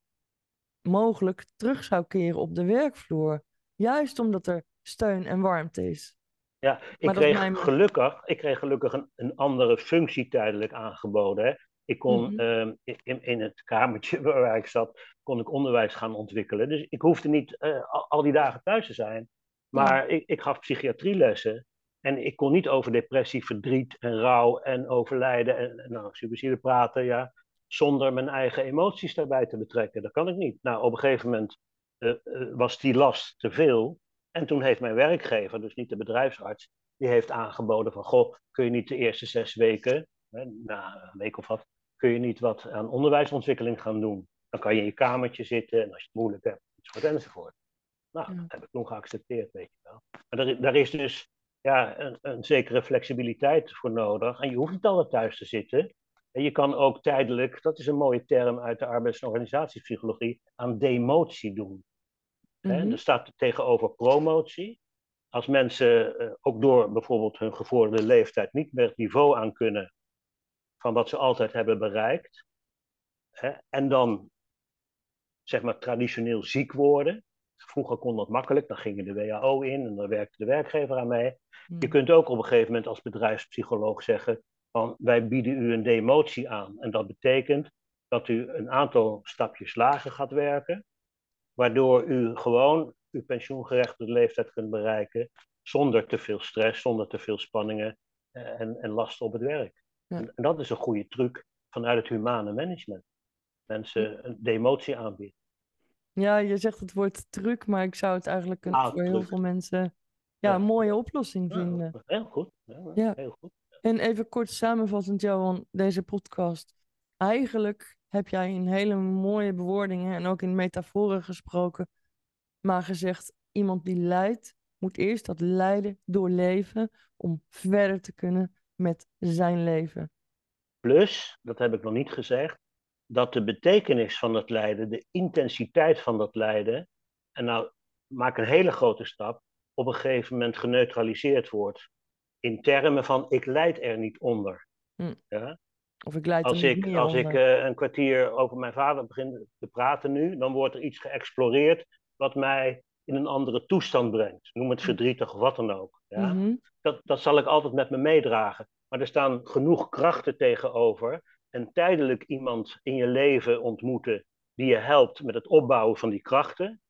mogelijk terug zou keren op de werkvloer. Juist omdat er steun en warmte is. Ja, ik kreeg, gelukkig, ik kreeg gelukkig een, een andere functie tijdelijk aangeboden. Hè. Ik kon mm in, in het kamertje (laughs) waar ik zat, kon ik onderwijs gaan ontwikkelen. Dus ik hoefde niet uh, al, die dagen thuis te zijn. Maar ik, ik gaf psychiatrielessen en ik kon niet over depressie, verdriet en rouw en overlijden en, nou, suicide praten, ja, zonder mijn eigen emoties daarbij te betrekken. Dat kan ik niet. Nou, op een gegeven moment uh, uh, was die last te veel. En toen heeft mijn werkgever, dus niet de bedrijfsarts, die heeft aangeboden van, goh, kun je niet de eerste zes weken, hè, na een week of wat, kun je niet wat aan onderwijsontwikkeling gaan doen? Dan kan je in je kamertje zitten en als je het moeilijk hebt, enzovoort enzovoort. Nou, dat heb ik toen geaccepteerd, weet je wel. Maar daar, daar is dus ja, een, een, zekere flexibiliteit voor nodig. En je hoeft niet altijd thuis te zitten. En je kan ook tijdelijk, dat is een mooie term uit de arbeids- en organisatiepsychologie, aan demotie doen. Mm Er staat tegenover promotie. Als mensen uh, ook door bijvoorbeeld hun gevorderde leeftijd niet meer het niveau aan kunnen van wat ze altijd hebben bereikt. Hè, en dan zeg maar traditioneel ziek worden. Vroeger kon dat makkelijk, dan ging je de WHO in en dan werkte de werkgever aan mee. Je Hmm. kunt ook op een gegeven moment als bedrijfspsycholoog zeggen van wij bieden u een demotie aan. En dat betekent dat u een aantal stapjes lager gaat werken, waardoor u gewoon uw pensioengerechtigde leeftijd kunt bereiken zonder te veel stress, zonder te veel spanningen eh, en, en lasten op het werk. Ja. En, en dat is een goede truc vanuit het humane management. Mensen een demotie aanbieden. Ja, je zegt het woord truc, maar ik zou het eigenlijk een, Ah, voor heel veel mensen ja, een mooie oplossing vinden. heel goed. Ja, Ja. Heel goed. En even kort samenvattend, Johan, deze podcast. Eigenlijk heb jij in hele mooie bewoordingen en ook in metaforen gesproken, maar gezegd, iemand die lijdt, moet eerst dat lijden doorleven om verder te kunnen met zijn leven. Plus, dat heb ik nog niet gezegd, dat de betekenis van dat lijden, de intensiteit van dat lijden, en nou maak een hele grote stap, op een gegeven moment geneutraliseerd wordt. In termen van ik lijd er niet onder. Hm. Ja? Of ik leid er Als niet ik, als ik onder. eh, een kwartier over mijn vader begin te praten nu, dan wordt er iets geëxploreerd wat mij in een andere toestand brengt. Noem het verdrietig of wat dan ook. Ja? Mhm. dat, dat zal ik altijd met me meedragen. Maar er staan genoeg krachten tegenover. En tijdelijk iemand in je leven ontmoeten die je helpt met het opbouwen van die krachten,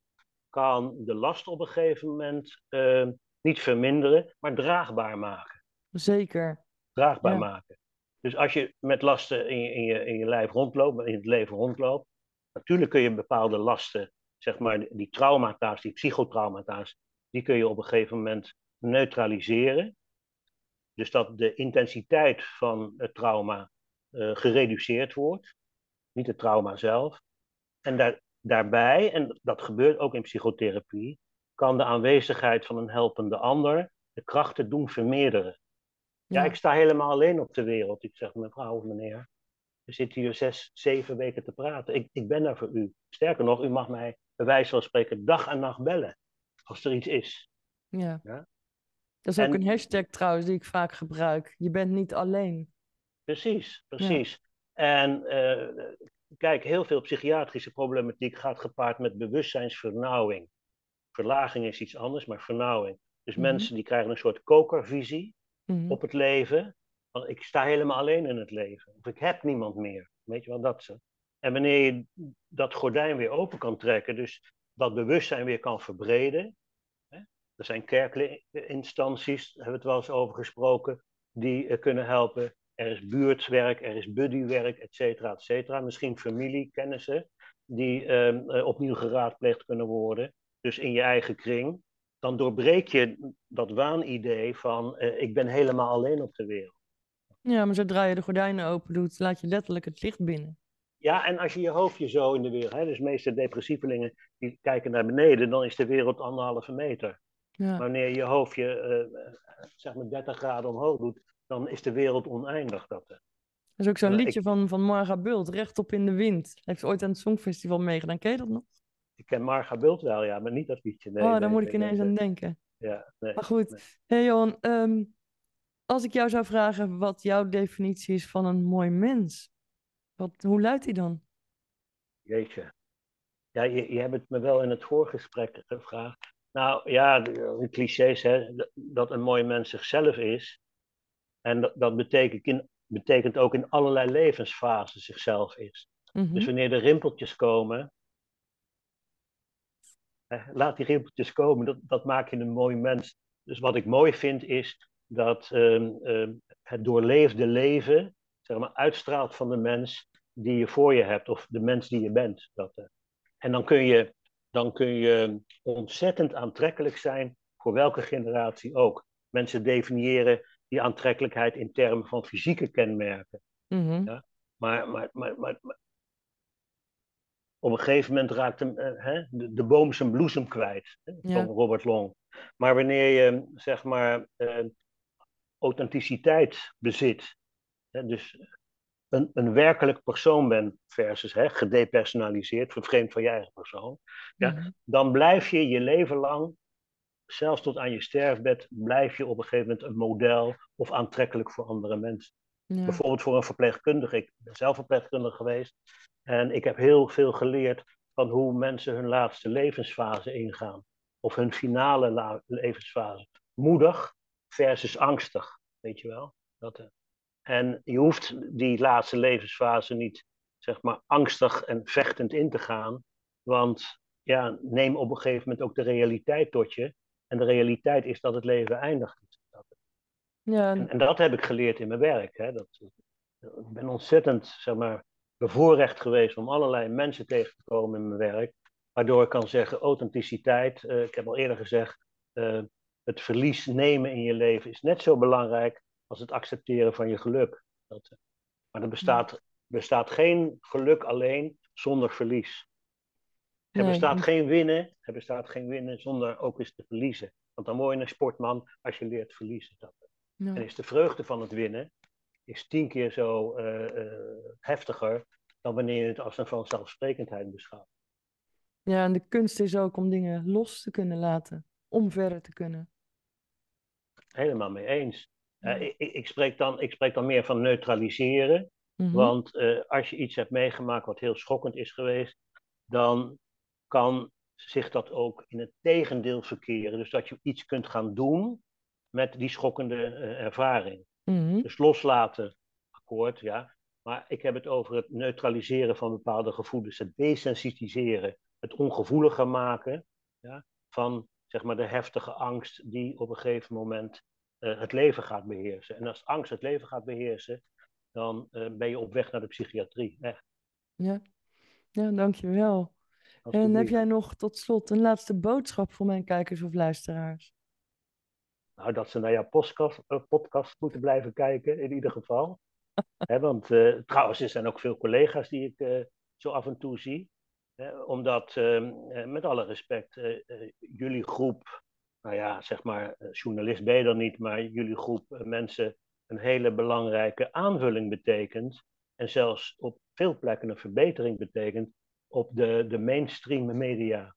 kan de last op een gegeven moment eh, niet verminderen, maar draagbaar maken. Zeker. Draagbaar Ja. maken. Dus als je met lasten in je, in, je, in je lijf rondloopt, in het leven rondloopt, natuurlijk kun je bepaalde lasten, zeg maar die traumata's, die psychotraumata's, die kun je op een gegeven moment neutraliseren. Dus dat de intensiteit van het trauma gereduceerd wordt, niet het trauma zelf. En daar, daarbij, en dat gebeurt ook in psychotherapie, kan de aanwezigheid van een helpende ander de krachten doen vermeerderen. Ja, Ja. ik sta helemaal alleen op de wereld. Ik zeg, mevrouw of meneer, we zitten hier zes, zeven weken te praten. Ik, ik ben daar voor u. Sterker nog, u mag mij bij wijze van spreken dag en nacht bellen. Als er iets is. Ja. Ja. Dat is ook En- een hashtag trouwens die ik vaak gebruik. Je bent niet alleen. Precies, precies. En eh, kijk, heel veel psychiatrische problematiek gaat gepaard met bewustzijnsvernauwing. Verlaging is iets anders, maar vernauwing. Dus Mhm. mensen die krijgen een soort kokervisie Mhm. op het leven. Want ik sta helemaal alleen in het leven. Of ik heb niemand meer. Weet je wel, dat zo. En wanneer je dat gordijn weer open kan trekken, dus dat bewustzijn weer kan verbreden. Hè? Er zijn kerkelijke instanties, daar hebben we het wel eens over gesproken, die eh, kunnen helpen. Er is buurtwerk, er is buddywerk, et cetera, et cetera. Misschien familie, kennissen, die ehm, eh, opnieuw geraadpleegd kunnen worden. Dus in je eigen kring. Dan doorbreek je dat waanidee van eh, ik ben helemaal alleen op de wereld. Ja, maar zodra je de gordijnen open doet, laat je letterlijk het licht binnen. Ja, en als je je hoofdje zo in de wereld, hè, dus de meeste depressievelingen die kijken naar beneden, dan is de wereld anderhalve meter. Ja. Wanneer je je hoofdje eh, zeg maar 30 graden omhoog doet, dan is de wereld oneindig. Dat. Dat is ook zo'n ik- liedje van, van Marga Bult, Rechtop in de Wind. Heeft ooit aan het Songfestival meegedaan. Ken je dat nog? Ik ken Marga Bult wel, ja, maar niet dat liedje. Nee, oh, nee, daar moet nee, ik ineens nee, aan denken. Ja, nee. Maar goed, hey Johan, ehm, als ik jou zou vragen wat jouw definitie is van een mooi mens, wat, hoe luidt die dan? Jeetje. Ja, je, je hebt het me wel in het voorgesprek gevraagd. Nou ja, de, de clichés, hè, dat een mooi mens zichzelf is. En dat, betekent, in, betekent ook in allerlei levensfasen zichzelf is. Mhm. Dus wanneer er rimpeltjes komen, laat die rimpeltjes komen, dat, dat maakt je een mooi mens. Dus wat ik mooi vind is dat ehm, ehm, het doorleefde leven zeg maar, uitstraalt van de mens die je voor je hebt, of de mens die je bent. Dat, uh, en dan kun, je, dan kun je ontzettend aantrekkelijk zijn voor welke generatie ook. Mensen definiëren die aantrekkelijkheid in termen van fysieke kenmerken. Mhm. ja? Maar, maar, maar, maar, op een gegeven moment raakt hem, uh, hè, de, de, boom zijn bloesem kwijt, hè, van Ja. Robert Long. Maar wanneer je zeg maar uh, authenticiteit bezit, hè, dus een, een werkelijk persoon bent versus hè, gedepersonaliseerd, vervreemd van je eigen persoon, ja, Mhm. dan blijf je je leven lang, zelfs tot aan je sterfbed, blijf je op een gegeven moment een model of aantrekkelijk voor andere mensen. Ja. Bijvoorbeeld voor een verpleegkundige. Ik ben zelf verpleegkundige geweest en ik heb heel veel geleerd van hoe mensen hun laatste levensfase ingaan. Of hun finale levensfase. Moedig versus angstig, weet je wel. Dat, eh, en je hoeft die laatste levensfase niet, zeg maar, angstig en vechtend in te gaan. Want ja, neem op een gegeven moment ook de realiteit tot je. En de realiteit is dat het leven eindigt. Ja, En, en dat heb ik geleerd in mijn werk. Hè. Dat, ik ben ontzettend, zeg maar, bevoorrecht geweest om allerlei mensen tegen te komen in mijn werk. Waardoor ik kan zeggen, authenticiteit, uh, ik heb al eerder gezegd, uh, het verlies nemen in je leven is net zo belangrijk als het accepteren van je geluk. Dat, uh, maar er bestaat, bestaat geen geluk alleen zonder verlies. Er Nee. bestaat geen winnen, er bestaat geen winnen zonder ook eens te verliezen. Want dan word je een sportman als je leert verliezen. Dat. En is de vreugde van het winnen is tien keer zo uh, uh, heftiger dan wanneer je het als een vanzelfsprekendheid beschouwt. ja, en de kunst is ook om dingen los te kunnen laten, om verder te kunnen. Helemaal mee eens. Ja. Uh, ik, ik, spreek dan, ik spreek dan meer van neutraliseren. Mhm. Want als je iets hebt meegemaakt wat heel schokkend is geweest, dan kan zich dat ook in het tegendeel verkeren. Dus dat je iets kunt gaan doen met die schokkende ervaring. Mhm. Dus loslaten, akkoord, ja. Maar ik heb het over het neutraliseren van bepaalde gevoelens, het desensitiseren, het ongevoeliger maken ja, van zeg maar, de heftige angst die op een gegeven moment uh, het leven gaat beheersen. En als angst het leven gaat beheersen, dan uh, ben je op weg naar de psychiatrie. Echt. Ja. ja, dankjewel. En heb jij nog tot slot een laatste boodschap voor mijn kijkers of luisteraars? Nou, dat ze naar jouw podcast, uh, podcast moeten blijven kijken, in ieder geval. (laughs) He, want uh, trouwens, er zijn ook veel collega's die ik uh, zo af en toe zie. He, omdat, met alle respect, jullie groep, nou ja, zeg maar, journalist ben je dan niet, maar jullie groep mensen een hele belangrijke aanvulling betekent. En zelfs op veel plekken een verbetering betekent op de, de mainstream media.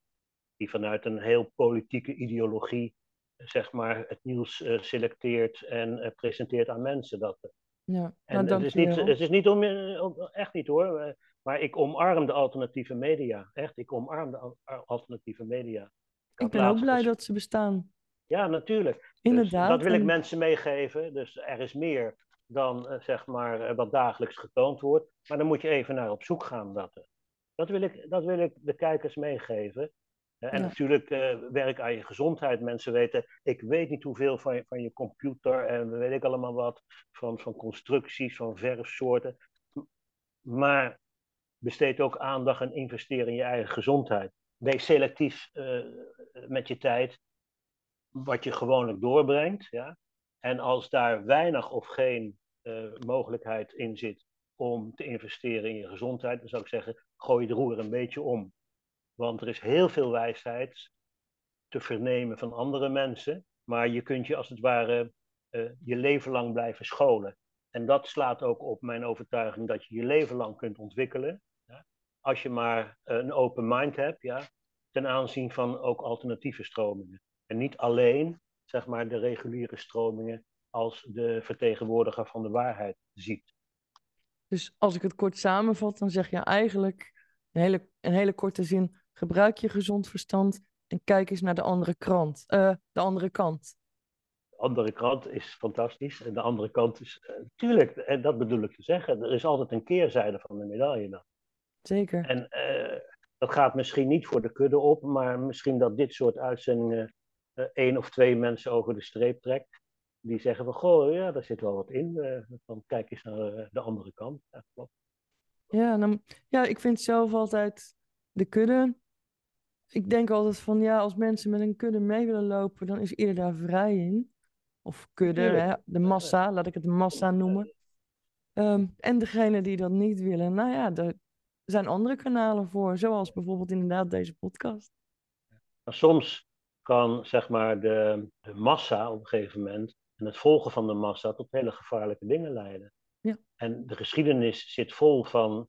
Die vanuit een heel politieke ideologie zeg maar, het nieuws uh, selecteert en uh, presenteert aan mensen. Dat, ja, en nou, het, is niet, het is niet om, om, echt niet hoor, eh, maar ik omarm de alternatieve media. Echt, ik omarm de alternatieve media. Ik, ik ben ook blij dat ze bestaan. Ja, natuurlijk. Inderdaad. Dus dat wil ik en... mensen meegeven. Dus er is meer dan zeg maar wat dagelijks getoond wordt. Maar dan moet je even naar op zoek gaan. Dat, dat, wil, ik, dat wil ik de kijkers meegeven. En ja. natuurlijk uh, werk aan je gezondheid. Mensen weten, ik weet niet hoeveel van je, van je computer en weet ik allemaal wat. Van, van constructies, van verfsoorten. Maar besteed ook aandacht en investeer in je eigen gezondheid. Wees selectief uh, met je tijd. Wat je gewoonlijk doorbrengt. Ja? En als daar weinig of geen uh, mogelijkheid in zit om te investeren in je gezondheid, dan zou ik zeggen, gooi de roer een beetje om. Want er is heel veel wijsheid te vernemen van andere mensen, maar je kunt je als het ware uh, je leven lang blijven scholen. En dat slaat ook op mijn overtuiging dat je je leven lang kunt ontwikkelen. Ja? Als je maar een open mind hebt, ja? ten aanzien van ook alternatieve stromingen. En niet alleen, zeg maar, de reguliere stromingen als de vertegenwoordiger van de waarheid ziet. Dus als ik het kort samenvat, dan zeg je eigenlijk een hele, een hele korte zin: gebruik je gezond verstand en kijk eens naar de andere krant, uh, de andere kant. De andere kant is fantastisch en de andere kant is, uh, tuurlijk, en dat bedoel ik te zeggen, er is altijd een keerzijde van de medaille dan. Zeker. En uh, dat gaat misschien niet voor de kudde op, maar misschien dat dit soort uitzendingen één of twee mensen over de streep trekt. Die zeggen van, goh, ja, daar zit wel wat in. Dan kijk eens naar de andere kant. Ja, klopt. Ja, dan, ja, ik vind zelf altijd de kudde. Ik denk altijd van, ja, als mensen met een kudde mee willen lopen, dan is ieder daar vrij in. Of kudde, hè? de massa, laat ik het de massa noemen. Um, en degene die dat niet willen, nou ja, daar zijn andere kanalen voor, zoals bijvoorbeeld inderdaad deze podcast. Soms kan zeg maar de, de massa op een gegeven moment en het volgen van de massa tot hele gevaarlijke dingen leiden. En de geschiedenis zit vol van,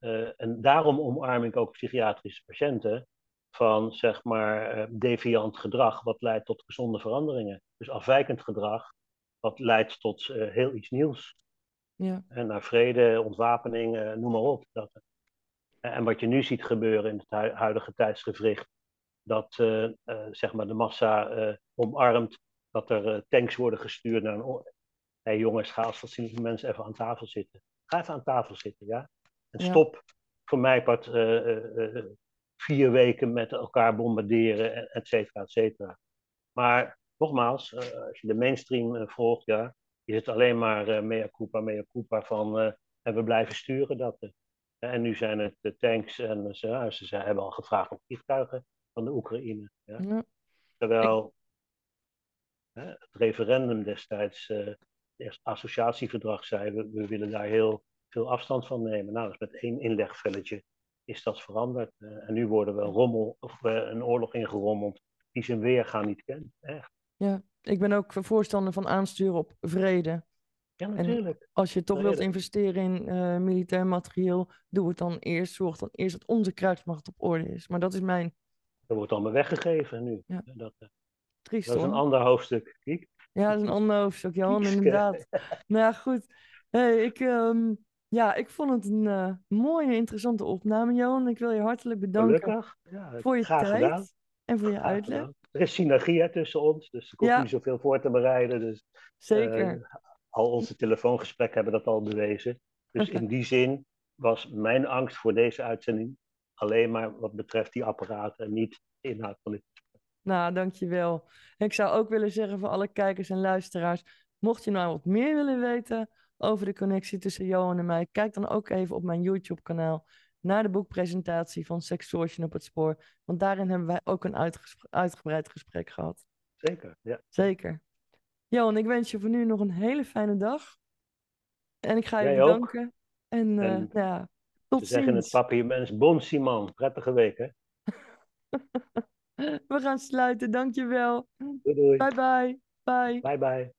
uh, en daarom omarm ik ook psychiatrische patiënten, van zeg maar uh, deviant gedrag, wat leidt tot gezonde veranderingen. Dus afwijkend gedrag, wat leidt tot uh, heel iets nieuws. Ja. En naar vrede, ontwapening, noem maar op. Dat, en wat je nu ziet gebeuren in het huidige tijdsgevricht, dat zeg maar de massa omarmt dat er tanks worden gestuurd naar een. Hé jongens, ga als die mensen even aan tafel zitten. Ga even aan tafel zitten, ja? En stop voor mij part vier weken met elkaar bombarderen, et cetera, et cetera. Maar nogmaals, als je de mainstream volgt, ja, is het alleen maar mea culpa, mea culpa van en we blijven sturen dat. en nu zijn het de tanks en ze, ze, ze, hebben al gevraagd om vliegtuigen van de Oekraïne. Ja. Ja. Terwijl het referendum destijds, associatieverdrag zei, we, we willen daar heel veel afstand van nemen. Nou, dat is met één inlegvelletje is dat veranderd. Uh, en nu worden we een rommel of uh, een oorlog ingerommeld die zijn weergaan niet kent. Echt. Ja, ik ben ook voorstander van aansturen op vrede. Ja, natuurlijk. En als je toch vrede. wilt investeren in uh, militair materieel, doe het dan eerst. Zorg dan eerst dat onze krijgsmacht op orde is. Maar dat is mijn. Dat wordt allemaal weggegeven nu. Ja. Dat, Triest, dat is een ander hoofdstuk. Ja, dat is een (laughs) ander hoofdstuk, Jan, inderdaad. (laughs) nou ja, goed. Hey, ik, um, ja, ik vond het een uh, mooie, interessante opname, Johan. Ik wil je hartelijk bedanken. Ja, voor je tijd gedaan. en voor je graag uitleg. Gedaan. Er is synergie tussen ons, dus ik hoef ja. niet zoveel voor te bereiden. Dus, Zeker. Uh, al onze telefoongesprekken hebben dat al bewezen. Dus (laughs) in die zin was mijn angst voor deze uitzending alleen maar wat betreft die apparaten en niet de inhoud van dit Nou, dankjewel. Ik zou ook willen zeggen voor alle kijkers en luisteraars, mocht je nou wat meer willen weten over de connectie tussen Johan en mij, kijk dan ook even op mijn YouTube-kanaal naar de boekpresentatie van Sextortion op het spoor. Want daarin hebben wij ook een uitgebreid gesprek gehad. Zeker, ja. Zeker. Johan, ik wens je voor nu nog een hele fijne dag. En ik ga je Jij bedanken. Ook. En, uh, en ja, tot ziens. zeggen het papiaments, bon Simon. Prettige week, hè? (laughs) We gaan sluiten, dankjewel. Doei doei. Bye bye. Bye. Bye bye.